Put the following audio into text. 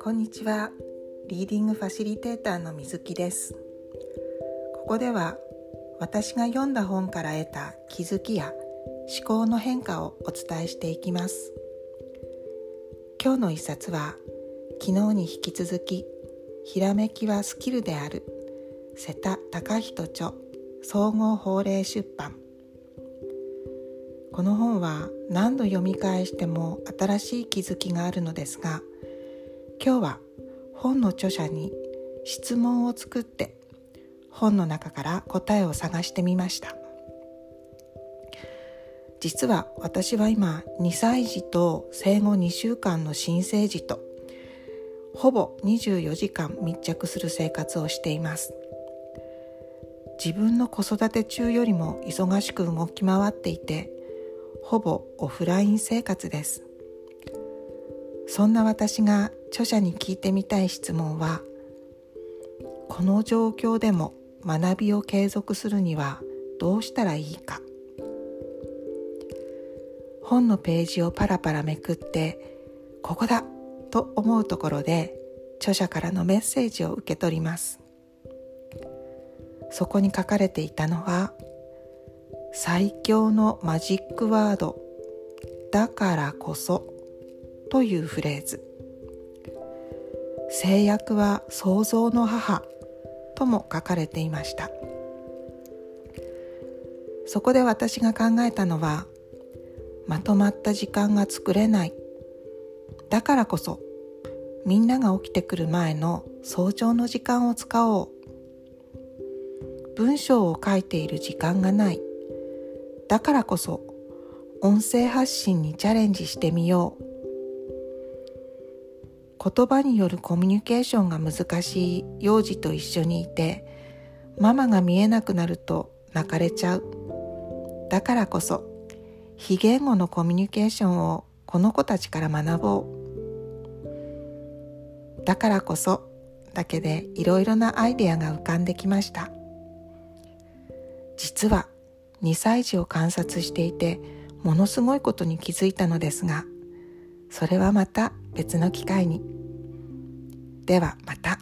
こんにちは。リーディングファシリテーターの水木です。ここでは私が読んだ本から得た気づきや思考の変化をお伝えしていきます。今日の一冊は昨日に引き続きひらめきはスキルである瀬田隆人著総合法令出版。この本は何度読み返しても新しい気づきがあるのですが今日は本の著者に質問を作って本の中から答えを探してみました。実は私は今2歳児と生後2週間の新生児とほぼ24時間密着する生活をしています。自分の子育て中よりも忙しく動き回っていてほぼオフライン生活です。そんな私が著者に聞いてみたい質問はこの状況でも学びを継続するにはどうしたらいいか。本のページをパラパラめくってここだと思うところで著者からのメッセージを受け取ります。そこに書かれていたのは最強のマジックワード。だからこそ。というフレーズ。制約は創造の母とも書かれていました。そこで私が考えたのはまとまった時間が作れない。だからこそみんなが起きてくる前の早朝の時間を使おう。文章を書いている時間がない。だからこそ音声発信にチャレンジしてみよう。言葉によるコミュニケーションが難しい幼児と一緒にいてママが見えなくなると泣かれちゃう。だからこそ非言語のコミュニケーションをこの子たちから学ぼう。だからこそだけでいろいろなアイデアが浮かんできました。実は2歳児を観察していてものすごいことに気づいたのですがそれはまた別の機会にではまた。